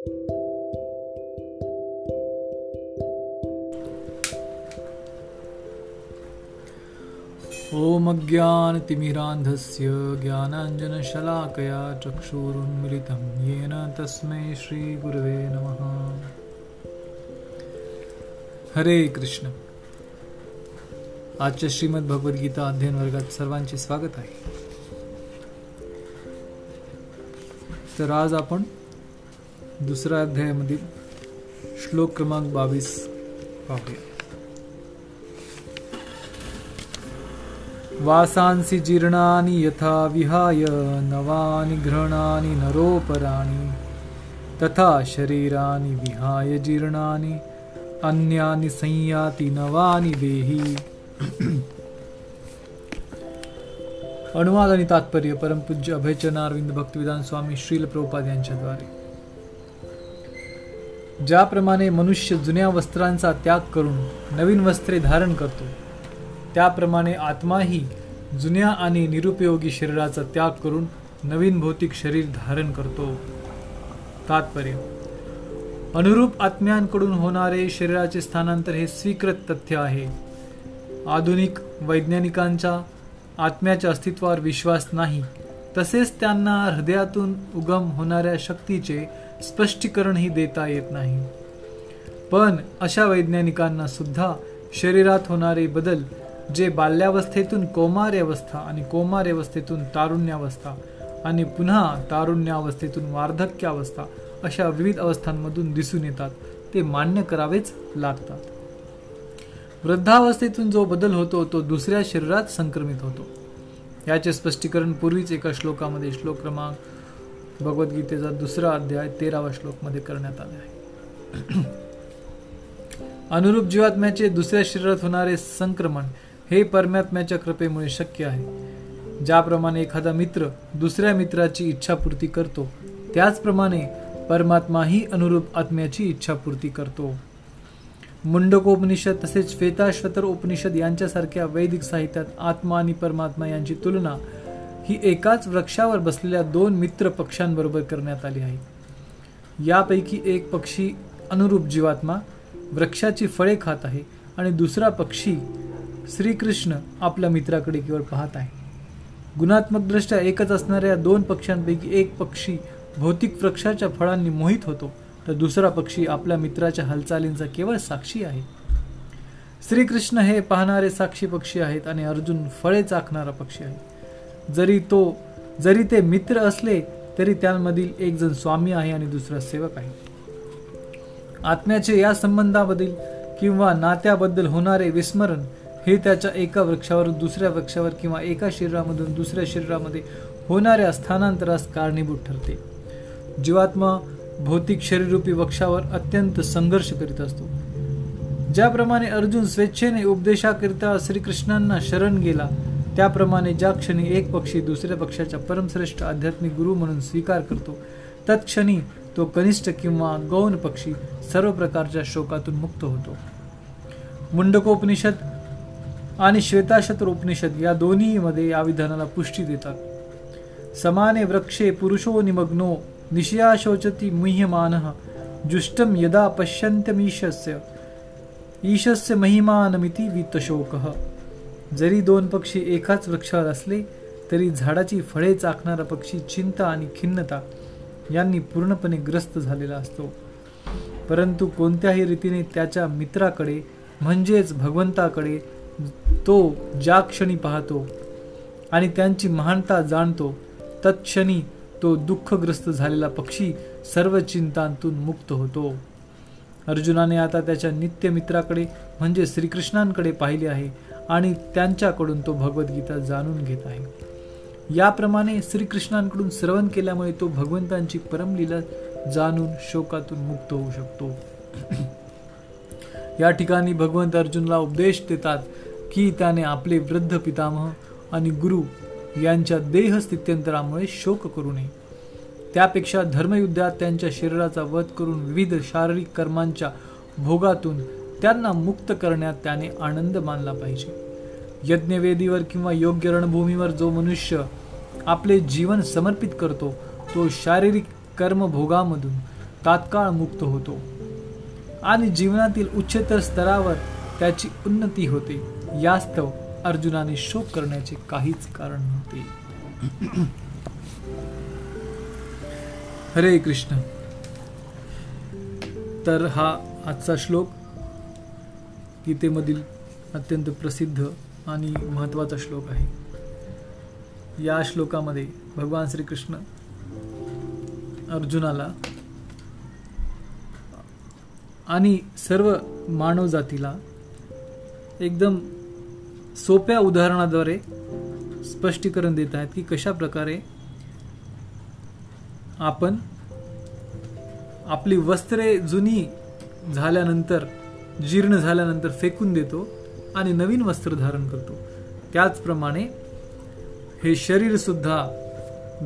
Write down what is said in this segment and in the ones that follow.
ॐ अज्ञानतिमिरान्धस्य ज्ञानाञ्जनशलाकया चक्षुरुन्मिलितं येन तस्मै श्रीगुरवे नमः। हरे कृष्ण। आजच्या श्रीमद भगवद्गीता अध्ययन वर्गात सर्वांचे स्वागत आहे. तर आज आपण दुसरा अध्याय अध्यायामध्ये श्लोक क्रमांक बावीस पाहूया। वासांसि जीर्णानि यथा विहाय, नवानि घृणानि नरोपराणि, तथा शरीरानि विहाय जीर्णानि, अन्यानि संयाति नवानि देही। अनुवाद आणि तात्पर्य, परमपूज्य अभयचनारविंद भक्तिविधान स्वामी श्रील प्रभुपाद यांच्याद्वारे। ज्याप्रमाणे मनुष्य जुन्या वस्त्रांचा त्याग करून नवीन वस्त्रे धारण करतो त्याप्रमाणे आत्माही जुन्या आणि निरुपयोगी शरीराचा त्याग करून नवीन भौतिक शरीर धारण करतो. तात्पर्य अनुरूप आत्म्यांकडून होणारे शरीराचे स्थानांतर हे स्वीकृत तथ्य आहे. आधुनिक वैज्ञानिकांच्या आत्म्याच्या अस्तित्वावर विश्वास नाही तसेच त्यांना हृदयातून उगम होणाऱ्या शक्तीचे स्पष्टीकरणही देता येत नाही. पण अशा वैज्ञानिकांना सुद्धा शरीरात होणारे बदल जे बाल्यावस्थेतून कौमार्यावस्था आणि कौमार्यावस्थेतून तारुण्यावस्था आणि पुन्हा तारुण्यावस्थेतून वार्धक्यावस्था अशा विविध अवस्थांमधून दिसून येतात ते मान्य करावेच लागतात. वृद्धावस्थेतून जो बदल होतो तो दुसऱ्या शरीरात संक्रमित होतो. याचे स्पष्टीकरण पूर्वीच एका श्लोकामध्ये श्लोक क्रमांक भगवद्गीतेचा दुसरा अध्याय तेरावा श्लोकमध्ये करण्यात आला आहे. अनुरूप जीवात्म्याचे दुसऱ्या शरीरात होणारे संक्रमण हे परमात्म्याच्या कृपेमुळे शक्य आहे. ज्याप्रमाणे एखादा मित्र दुसऱ्या मित्राची इच्छापूर्ती करतो त्याचप्रमाणे परमात्मा ही अनुरूप आत्म्याची इच्छापूर्ती करतो. मुंडकोपनिषद तसेच श्वेताश्वतर उपनिषद यांच्यासारख्या वैदिक साहित्यात आत्मा आणि परमात्मा यांची तुलना ही एकाच वृक्षावर बसलेल्या दोन मित्र पक्ष्यांबरोबर करण्यात आली आहे. यापैकी एक पक्षी अनुरूप जीवात्मा वृक्षाची फळे खात आहे आणि दुसरा पक्षी श्रीकृष्ण आपल्या मित्राकडे केवळ पाहत आहे. गुणात्मकदृष्ट्या एकच असणाऱ्या दोन पक्ष्यांपैकी एक पक्षी भौतिक वृक्षाच्या फळांनी मोहित होतो तर दुसरा पक्षी आपल्या मित्राच्या हालचालींचा केवळ साक्षी आहे. श्रीकृष्ण हे पाहणारे साक्षी पक्षी आहेत आणि अर्जुन फळे चाखणारा पक्षी आहे. जरी तो जरी ते मित्र असले तरी त्यांमधील एक जण स्वामी आहे आणि दुसरा सेवक आहे. आत्म्याचे या संबंधाबद्दल किंवा नात्याबद्दल होणारे विस्मरण हे त्याच्या एका वृक्षावरून दुसऱ्या वृक्षावर किंवा एका शरीरामधून दुसऱ्या शरीरामध्ये होणाऱ्या स्थानांतरास कारणीभूत ठरते. जीवात्मा भौतिक शरीररूपी वृक्षावर अत्यंत संघर्ष करीत असतो. ज्याप्रमाणे अर्जुन स्वेच्छेने उपदेशाकरिता श्रीकृष्णांना शरण गेला त्याप्रमाणे ज्या क्षणी एक पक्षी दुसऱ्या पक्षाच्या परमश्रेष्ठ आध्यात्मिक गुरु म्हणून स्वीकार करतो तत्क्षणी तो कनिष्ठ किंवा गौण पक्षी सर्व प्रकारच्या शोकातून मुक्त होतो. मुंडकोपनिषद आणि श्वेताशत्र उपनिषद या दोन्हीमध्ये या विधानाला पुष्टी देतात. समाने वृक्षे पुरुषो निमग्नो निशया शोचती मुह्यमान जुष्टम यदा पश्यंत्यमीशस्य ईशस्य महिमानमिती वित्तशोकः। जरी दोन पक्षी एकाच वृक्षावर असले तरी झाडाची फळे चाकणारा पक्षी चिंता आणि खिन्नता यांनी पूर्णपणे ग्रस्त झालेला असतो. परंतु कोणत्याही रीतीने त्याच्या मित्राकडे म्हणजेच भगवंताकडे तो ज्या क्षणी पाहतो आणि त्यांची महानता जाणतो तत्क्षणी तो दुःखग्रस्त झालेला पक्षी सर्व चिंतांतून मुक्त होतो. अर्जुनाने आता त्याच्या नित्यमित्राकडे म्हणजे श्रीकृष्णांकडे पाहिले आहे. आणि त्यांच्याकडून तो भगवद्गीता जाणून घेत आहे. याप्रमाणे श्रीकृष्णांकडून श्रवण केल्यामुळे तो भगवंतांची परमलीला जाणून शोकातून मुक्त होऊ शकतो. या ठिकाणी भगवंत अर्जुनला उपदेश देतात की त्याने आपले वृद्ध पितामह आणि गुरु यांच्या देह स्थित्यंतरामुळे शोक करू नये. त्यापेक्षा धर्मयुद्धात त्यांच्या शरीराचा वध करून विविध शारीरिक कर्मांच्या भोगातून त्यांना मुक्त करण्यात त्याने आनंद मानला पाहिजे. यज्ञवेदीवर किंवा योग्य रणभूमीवर जो मनुष्य आपले जीवन समर्पित करतो तो शारीरिक कर्मभोगामधून तात्काळ मुक्त होतो आणि जीवनातील उच्चतर स्तरावर त्याची उन्नती होते. यास्तव अर्जुनाने शोक करण्याचे काहीच कारण नव्हते. हरे कृष्ण. तर हा आजचा श्लोक गीतेमधील अत्यंत प्रसिद्ध आणि महत्त्वाचा श्लोक आहे. या श्लोकामध्ये भगवान श्रीकृष्ण अर्जुनाला आणि सर्व मानवजातीला एकदम सोप्या उदाहरणाद्वारे स्पष्टीकरण देत आहेत की कशा प्रकारे आपण आपली वस्त्रे जुनी झाल्यानंतर जीर्ण झाल्यानंतर फेकून देतो आणि नवीन वस्त्र धारण करतो. त्याचप्रमाणे हे शरीर सुद्धा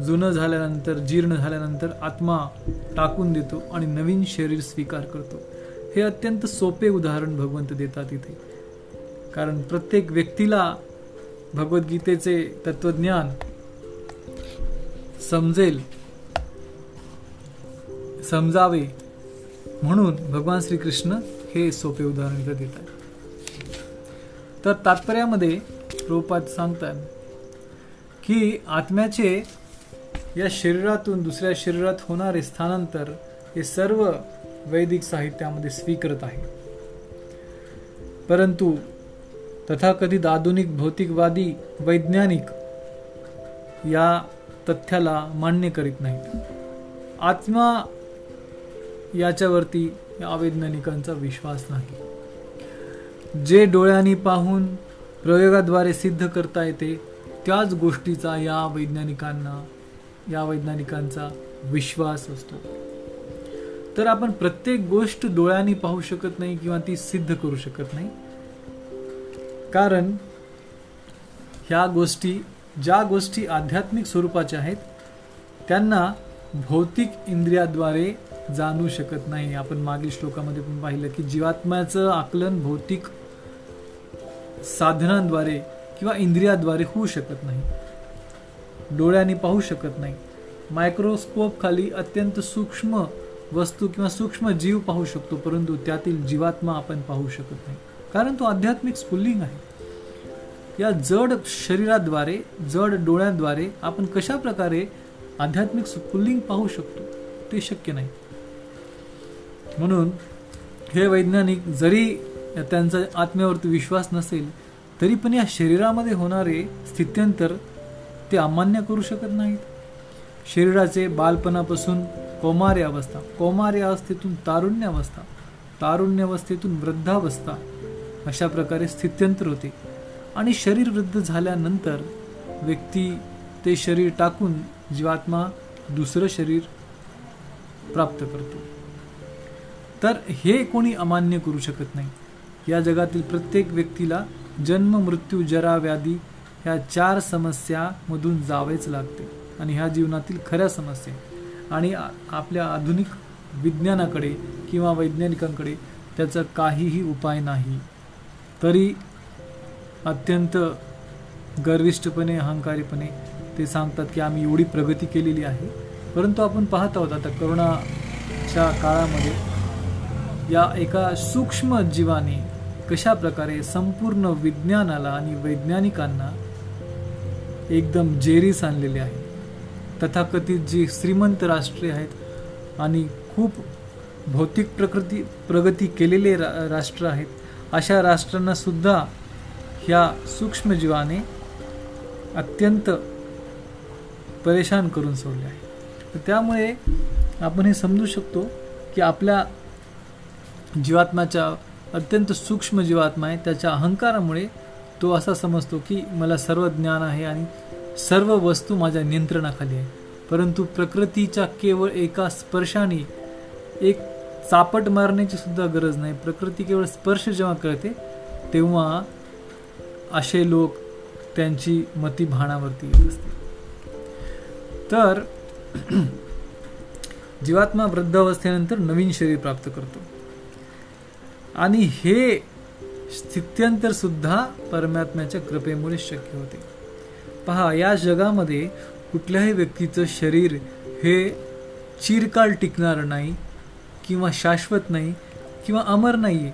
जुनं झाल्यानंतर जीर्ण झाल्यानंतर आत्मा टाकून देतो आणि नवीन शरीर स्वीकार करतो. हे अत्यंत सोपे उदाहरण भगवंत देतात इथे. कारण प्रत्येक व्यक्तीला भगवद्गीतेचे तत्वज्ञान समजेल समजावे म्हणून भगवान श्रीकृष्ण हे सोपे उदाहरण इथं देत आहे. तर तात्पर्यामध्ये रूपात सांगतात की आत्म्याचे या शरीरातून दुसऱ्या शरीरात होणारे स्थानांतर हे सर्व वैदिक साहित्यामध्ये स्वीकृत आहे. परंतु तथाकथित आधुनिक भौतिकवादी वैज्ञानिक या तथ्याला मान्य करीत नाहीत. आत्मा याच्यावरती या वैज्ञानिकांचा विश्वास नाही. जे डोळ्यांनी पाहून प्रयोगाद्वारे सिद्ध करता येते त्याच गोष्टीचा या वैज्ञानिकांना या वैज्ञानिकांचा विश्वास असतो. तर आपण प्रत्येक गोष्ट डोळ्यांनी पाहू शकत नाही किंवा ती सिद्ध करू शकत नाही. कारण ह्या गोष्टी ज्या गोष्टी आध्यात्मिक स्वरूपाच्या आहेत त्यांना भौतिक इंद्रियाद्वारे जाणू शकत नाही. आपण मागील श्लोकामध्ये पण पाहिलं की जीवात्म्याचं आकलन भौतिक साधनांद्वारे किंवा इंद्रियाद्वारे होऊ शकत नाही. डोळ्यांनी पाहू शकत नाही. मायक्रोस्कोप खाली अत्यंत सूक्ष्म वस्तू किंवा सूक्ष्म जीव पाहू शकतो परंतु त्यातील जीवात्मा आपण पाहू शकत नाही. कारण तो आध्यात्मिक स्फुल्लिंग आहे. या जड शरीराद्वारे जड डोळ्यांद्वारे आपण कशा प्रकारे आध्यात्मिक स्फुल्लिंग पाहू शकतो ते शक्य नाही. म्हणून हे वैज्ञानिक जरी त्यांचा आत्म्यावरती विश्वास नसेल तरी पण या शरीरामध्ये होणारे स्थित्यंतर ते अमान्य करू शकत नाहीत. शरीराचे बालपणापासून कौमार्य अवस्था कौमार्य अवस्थेतून तारुण्य अवस्था तारुण्य अवस्थेतून वृद्धावस्था अशा प्रकारे स्थित्यंतर होते. आणि शरीर वृद्ध झाल्यानंतर व्यक्ती ते शरीर टाकून जीवात्मा दुसरं शरीर प्राप्त करतो. तर हे कोणी अमान्य करू शकत नाही. या जगातील प्रत्येक व्यक्तीला जन्म मृत्यू जरा व्याधी ह्या चार समस्यामधून जावेच लागते आणि ह्या जीवनातील खऱ्या समस्या आणि आपल्या आधुनिक विज्ञानाकडे किंवा वैज्ञानिकांकडे त्याचा काहीही उपाय नाही. तरी अत्यंत गर्विष्ठपणे अहंकारीपणे ते सांगतात की आम्ही एवढी प्रगती केलेली आहे. परंतु आपण पाहत आहोत आता करोनाच्या काळामध्ये या एका सूक्ष्म जीवाने कशा प्रकारे संपूर्ण विज्ञानाला आणि वैज्ञानिकांना एकदम जेरीस आणलेले आहे. तथाकथित जी श्रीमंत राष्ट्रे आहेत आणि खूप भौतिक प्रकृती प्रगती केलेले रा राष्ट्र आहेत अशा राष्ट्रांना सुद्धा ह्या सूक्ष्मजीवाने अत्यंत परेशान करून सोडले आहे. तर त्यामुळे आपण हे समजू शकतो की आपल्या जीवात्माच्या अत्यंत सूक्ष्म जीवात्मा आहे. त्याच्या अहंकारामुळे तो असा समजतो की मला सर्व ज्ञान आहे आणि सर्व वस्तू माझ्या नियंत्रणाखाली आहे. परंतु प्रकृतीच्या केवळ एका स्पर्शाने एक चापट मारण्याची सुद्धा गरज नाही. प्रकृती केवळ स्पर्श जेव्हा करते तेव्हा असे लोक त्यांची मती भाणावरती येत असते तर जीवात्मा वृद्धावस्थेनंतर नवीन शरीर प्राप्त करतो. आणि हे स्थित्यंतर सुद्धा परमात्म्याच्या कृपेमुळे शक्य होते. पहा या जगामध्ये कुठल्याही व्यक्तीचं शरीर हे चिरकाल टिकणार नाही किंवा शाश्वत नाही किंवा अमर नाही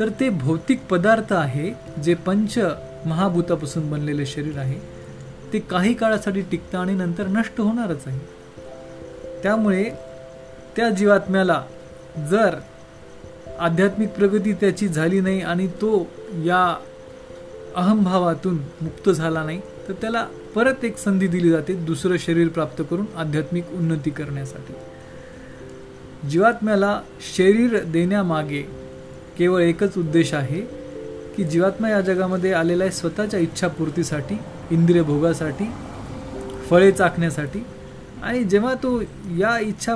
तर ते भौतिक पदार्थ आहे जे पंच महाभूतापासून बनलेले शरीर आहे. ते काही काळासाठी टिकतं आणि नंतर नष्ट होणारच आहे. त्यामुळे त्या जीवात्म्याला जर आध्यात्मिक प्रगती त्याची झाली नाही आणि तो या अहमभावातून मुक्त झाला नाही तर त्याला परत एक संधी दिली जाते दुसरं शरीर प्राप्त करून आध्यात्मिक उन्नती करण्यासाठी. जीवात्म्याला शरीर देण्यामागे केवळ एकच उद्देश आहे की जीवात्मा या जगामध्ये आलेला आहे स्वतःच्या इच्छापूर्तीसाठी इंद्रियभोगासाठी फळे चाखण्यासाठी आणि जेव्हा तो या इच्छा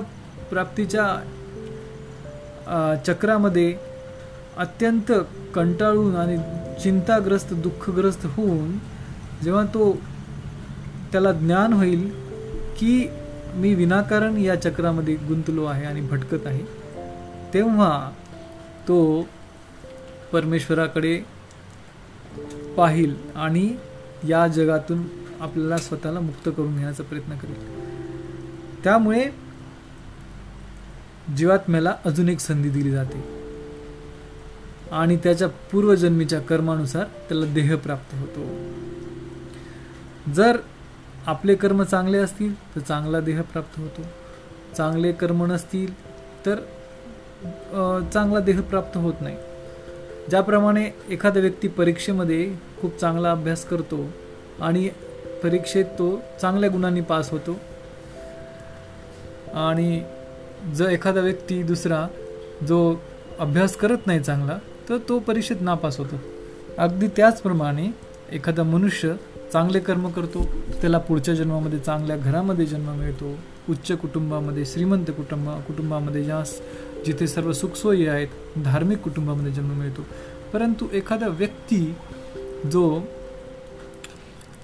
प्राप्तीच्या चक्रामध्ये अत्यंत कंटाळून आणि चिंताग्रस्त दुःखग्रस्त होऊन जेव्हा तो त्याला ज्ञान होईल की मी विनाकारण या चक्रामध्ये गुंतलो आहे आणि भटकत आहे तेव्हा तो परमेश्वराकडे पाहिल आणि या जगातून आपल्याला स्वतःला मुक्त करून घेण्याचा प्रयत्न करेल. त्यामुळे जीवात्म्याला अजून एक संधी दिली जाते. आणि त्याच्या पूर्वजन्मीच्या कर्मानुसार त्याला देह प्राप्त होतो. जर आपले कर्म चांगले असतील तर चांगला देह प्राप्त होतो. चांगले कर्म नसतील तर चांगला देह प्राप्त होत नाही. ज्याप्रमाणे एखादा व्यक्ती परीक्षेमध्ये खूप चांगला अभ्यास करतो आणि परीक्षेत तो चांगल्या गुणांनी पास होतो आणि जर एखादा व्यक्ती दुसरा जो अभ्यास करत नाही चांगला तर तो परीक्षेत नापास होतो. अगदी त्याचप्रमाणे एखादा मनुष्य चांगले कर्म करतो त्याला पुढच्या जन्मामध्ये चांगल्या घरामध्ये जन्म मिळतो उच्च कुटुंबामध्ये श्रीमंत कुटुंबा कुटुंबामध्ये ज्या जिथे सर्व सुखसोयी आहेत धार्मिक कुटुंबामध्ये जन्म मिळतो. परंतु एखादा व्यक्ती जो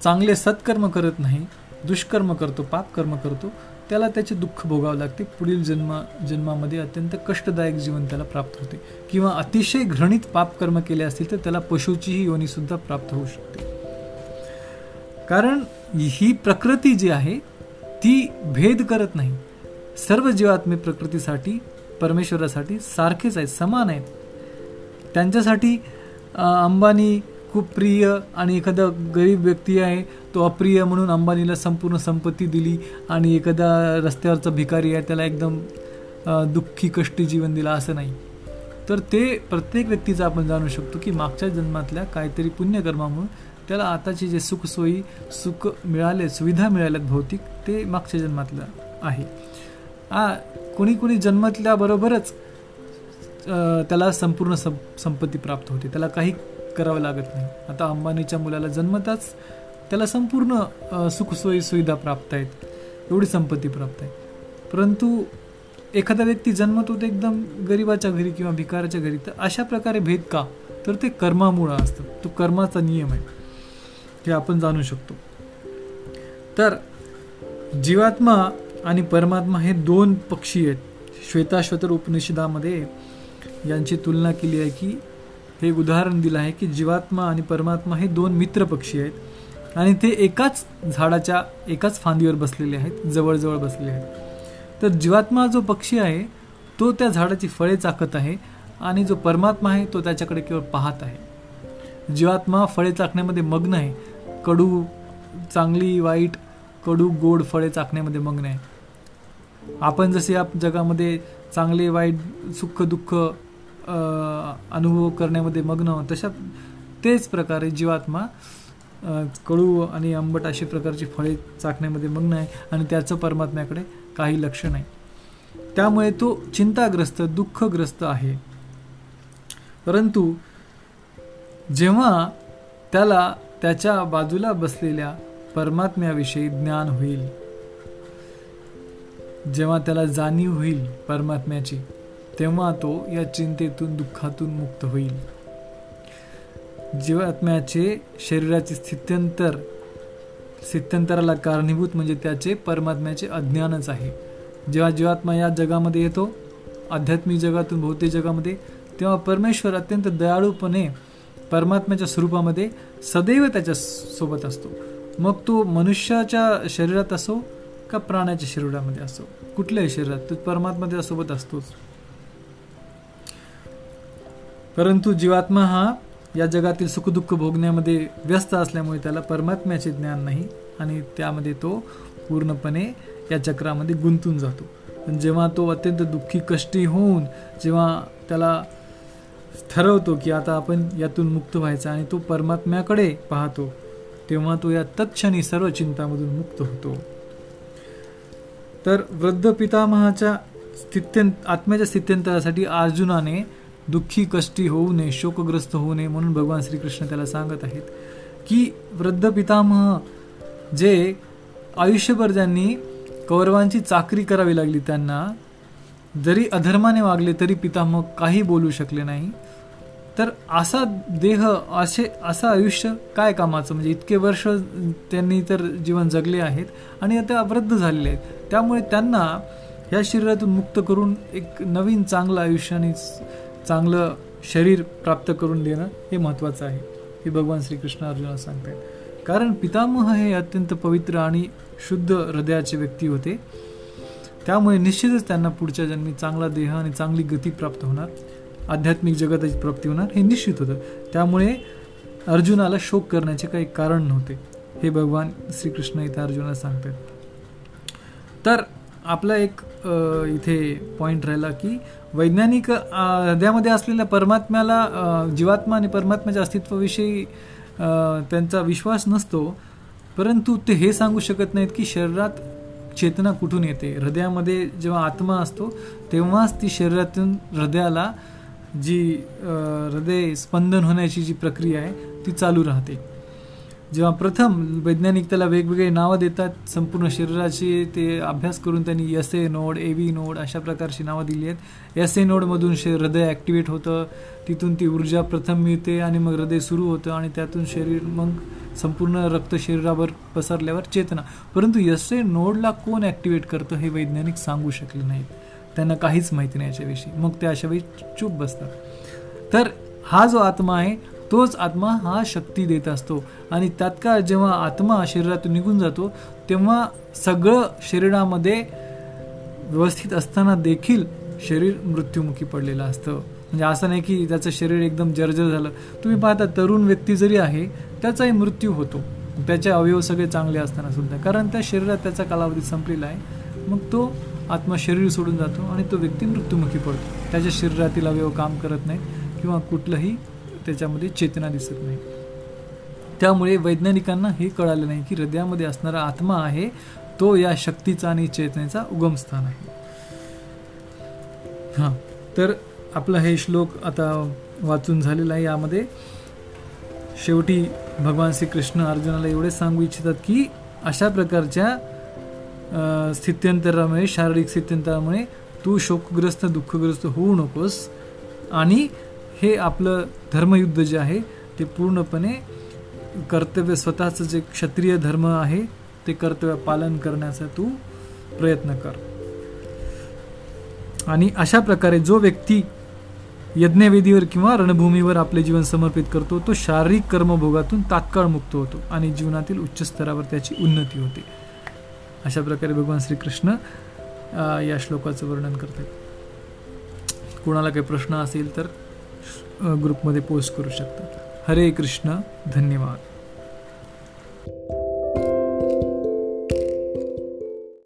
चांगले सत्कर्म करत नाही दुष्कर्म करतो पापकर्म करतो त्याला त्याचे दुःख भोगावं लागते. पुढील जन्म जन्मामध्ये अत्यंत कष्टदायक जीवन त्याला प्राप्त होते. किंवा अतिशय घृणित पापकर्म केले असतील तर त्याला पशुचीही योनीसुद्धा प्राप्त होऊ शकते. कारण ही प्रकृती जी आहे ती भेद करत नाही. सर्व जीवात्मे प्रकृतीसाठी परमेश्वरासाठी सारखेच आहेत समान आहेत. त्यांच्यासाठी अंबानी खूप प्रिय आणि एखादा गरीब व्यक्ती आहे तो अप्रिय म्हणून अंबानीला संपूर्ण संपत्ती दिली आणि एखादा रस्त्यावरचा भिकारी आहे त्याला एकदम दुःखी कष्टी जीवन दिलं असं नाही. तर ते प्रत्येक व्यक्तीचं आपण जाणू शकतो की मागच्या जन्मातल्या काहीतरी पुण्यकर्मामुळे त्याला आताचे जे सुखसोयी सुख मिळाले सुविधा मिळाल्यात भौतिक ते मागच्या जन्मातलं आहे. आ कोणी कोणी जन्मातल्याबरोबरच त्याला संपूर्ण संपत्ती प्राप्त होते. त्याला काही करावं लागत नाही. आता अंबानीच्या मुलाला जन्मताच त्याला संपूर्ण सुखसोयी सुविधा प्राप्त आहेत. एवढी संपत्ती प्राप्त आहे. परंतु एखादा व्यक्ती जन्मत होते एकदम गरिबाच्या घरी किंवा भिकाराच्या घरी तर अशा प्रकारे भेद का? तर ते कर्मामुळं असतं. तो कर्माचा नियम आहे. हे आपण जाणू शकतो. तर जीवात्मा आणि परमात्मा हे दोन पक्षी आहेत. श्वेताश्वतर उपनिषदामध्ये यांची तुलना केली आहे की हे उदाहरण दिलं आहे की जीवात्मा आणि परमात्मा हे दोन मित्र पक्षी आहेत. आणि ते एकाच झाडाच्या एकाच फांदीवर बसलेले आहेत जवळजवळ बसलेले आहेत. तर जीवात्मा जो पक्षी आहे तो त्या झाडाची फळे चाकत आहे आणि जो परमात्मा आहे तो त्याच्याकडे केवळ पाहत आहे. जीवात्मा फळे चाकण्यामध्ये मग्न आहे. कडू चांगली वाईट कडू गोड फळे चाकण्यामध्ये मग्न आहे. आपण जसे या जगामध्ये चांगले वाईट सुख दुःख अनुभव करण्यामध्ये मग्न आहोत तशा तेच प्रकारे जीवात्मा कडू आणि आंबट अशा प्रकारची फळे चाकण्यामध्ये मग्न आहे आणि त्याचं परमात्म्याकडे काही लक्ष नाही. त्यामुळे तो चिंताग्रस्त दुःखग्रस्त आहे. परंतु जेव्हा त्याला त्याच्या बाजूला बसलेल्या परमात्म्याविषयी ज्ञान होईल जेव्हा त्याला जाणीव होईल परमात्म्याची तेव्हा तो या चिंतेतून दुःखातून मुक्त होईल. जीवात्म्याचे शरीराचे स्थित्यंतर स्थित्यंतराला कारणीभूत म्हणजे त्याचे परमात्म्याचे अज्ञानच आहे. जेव्हा जीवात्मा या जगामध्ये येतो आध्यात्मिक जगातून भौतिक जगामध्ये तेव्हा परमेश्वर अत्यंत दयाळूपणे परमात्म्याच्या स्वरूपामध्ये सदैव त्याच्या सोबत असतो. मग तो मनुष्याच्या शरीरात असो का प्राण्याच्या शरीरामध्ये असो? कुठल्याही शरीरात तो परमात्मा सोबत असतोच. परंतु जीवात्मा हा या जगातील सुखदुःख भोगण्यामध्ये व्यस्त असल्यामुळे त्याला परमात्म्याचे ज्ञान नाही आणि त्यामध्ये तो पूर्णपणे या चक्रामध्ये गुंतून जातो. पण जेव्हा तो अत्यंत दुःखी कष्टी होऊन जेव्हा त्याला ठरवतो की आता आपण यातून मुक्त व्हायचा आणि तो परमात्म्याकडे पाहतो तेव्हा तो या तत्क्षणी सर्व चिंतामधून मुक्त होतो. तर वृद्ध पितामहाच्या स्थित्यंत आत्म्याच्या स्थित्यंतरासाठी अर्जुनाने दुःखी कष्टी होऊ नये शोकग्रस्त होऊ नये म्हणून भगवान श्रीकृष्ण त्याला सांगत आहेत की वृद्ध पितामह जे आयुष्यभर ज्यांनी कौरवांची चाकरी करावी लागली त्यांना जरी अधर्माने वागले तरी पितामह काही बोलू शकले नाही. तर असा देह असे असं आयुष्य काय कामाचं? म्हणजे इतके वर्ष त्यांनी तर जीवन जगले आहेत आणि आता अवृद्ध झालेले आहेत. त्यामुळे त्यांना ह्या शरीरातून मुक्त करून एक नवीन चांगलं आयुष्य आणि चांगलं शरीर प्राप्त करून देणं हे महत्त्वाचं आहे हे भगवान श्रीकृष्ण अर्जुना सांगतायत. कारण पितामह हे अत्यंत पवित्र आणि शुद्ध हृदयाचे व्यक्ती होते. त्यामुळे निश्चितच त्यांना पुढच्या जन्मी चांगला देह आणि चांगली गती प्राप्त होणार आध्यात्मिक जगताची प्राप्ती होणार हे निश्चित होतं. त्यामुळे अर्जुनाला शोक करण्याचे काही कारण नव्हते हे भगवान श्रीकृष्ण इथे अर्जुनाला सांगतात तर आपला एक इथे पॉईंट राहिला की वैज्ञानिक हृदयामध्ये असलेल्या परमात्म्याला जीवात्मा आणि परमात्म्याच्या अस्तित्वाविषयी त्यांचा विश्वास नसतो. परंतु ते हे सांगू शकत नाहीत की शरीरात चेतना कुठून येते. हृदयामध्ये जेव्हा आत्मा असतो तेव्हाच ती शरीरातून हृदयाला जी हृदय स्पंदन होण्याची जी प्रक्रिया आहे ती चालू राहते. जेव्हा प्रथम वैज्ञानिक त्याला वेगवेगळे नावं देतात संपूर्ण शरीराची ते अभ्यास करून त्यांनी S A node A V node अशा प्रकारची नावं दिली आहेत. एस ए नोडमधून शे हृदय ॲक्टिवेट होतं तिथून ती ऊर्जा प्रथम मिळते आणि मग हृदय सुरू होतं आणि त्यातून शरीर मग संपूर्ण रक्त शरीरावर पसरल्यावर चेतना. परंतु एस ए नोडला कोण ॲक्टिवेट करतं हे वैज्ञानिक सांगू शकले नाहीत. त्यांना काहीच माहिती नाही याच्याविषयी. मग ते अशा वेळी चूप बसतात. तर हा जो आत्मा आहे तोच आत्मा हा शक्ती देत असतो. आणि तात्काळ जेव्हा आत्मा शरीरातून निघून जातो तेव्हा सगळं शरीरामध्ये व्यवस्थित असताना देखील शरीर मृत्युमुखी पडलेलं असतं. म्हणजे असं नाही की त्याचं शरीर एकदम जर्जर झालं. तुम्ही पाहता तरुण व्यक्ती जरी आहे त्याचाही मृत्यू होतो. त्याचे अवयव सगळे चांगले असताना सुद्धा. कारण त्या शरीरात त्याचा कालावधी संपलेला आहे. मग तो आत्मा शरीर सोडून जातो आणि तो व्यक्ती मृत्युमुखी पडतो. त्याच्या शरीरातील अवयव काम करत नाहीत किंवा कुठलंही त्याच्यामध्ये चेतना दिसत नाही. त्यामुळे वैज्ञानिकांना हे कळालं नाही की हृदयामध्ये असणारा आत्मा आहे तो या शक्तीचा आणि चेतनेचा उगमस्थान आहे. हां तर आपला हे श्लोक आता वाचून झालेला आहे. यामध्ये शेवटी भगवान श्रीकृष्ण अर्जुनाला एवढे सांगू इच्छितात की अशा प्रकारच्या स्थित्यंतरामुळे शारीरिक स्थित्यंतरामुळे तू शोकग्रस्त दुःखग्रस्त होऊ नकोस आणि हे आपलं धर्मयुद्ध जे आहे ते पूर्णपणे कर्तव्य स्वतःचं जे क्षत्रिय धर्म आहे ते कर्तव्य पालन करण्याचा तू प्रयत्न कर. आणि अशा प्रकारे जो व्यक्ती यज्ञवेदीवर किंवा रणभूमीवर आपले जीवन समर्पित करतो तो शारीरिक कर्मभोगातून तात्काळ मुक्त होतो आणि जीवनातील उच्च स्तरावर त्याची उन्नती होते. अशा प्रकारे भगवान श्रीकृष्ण या श्लोकाचं वर्णन करतात. कुणाला काही प्रश्न असेल तर ग्रुपमध्ये पोस्ट करू शकतात. हरे कृष्ण धन्यवाद.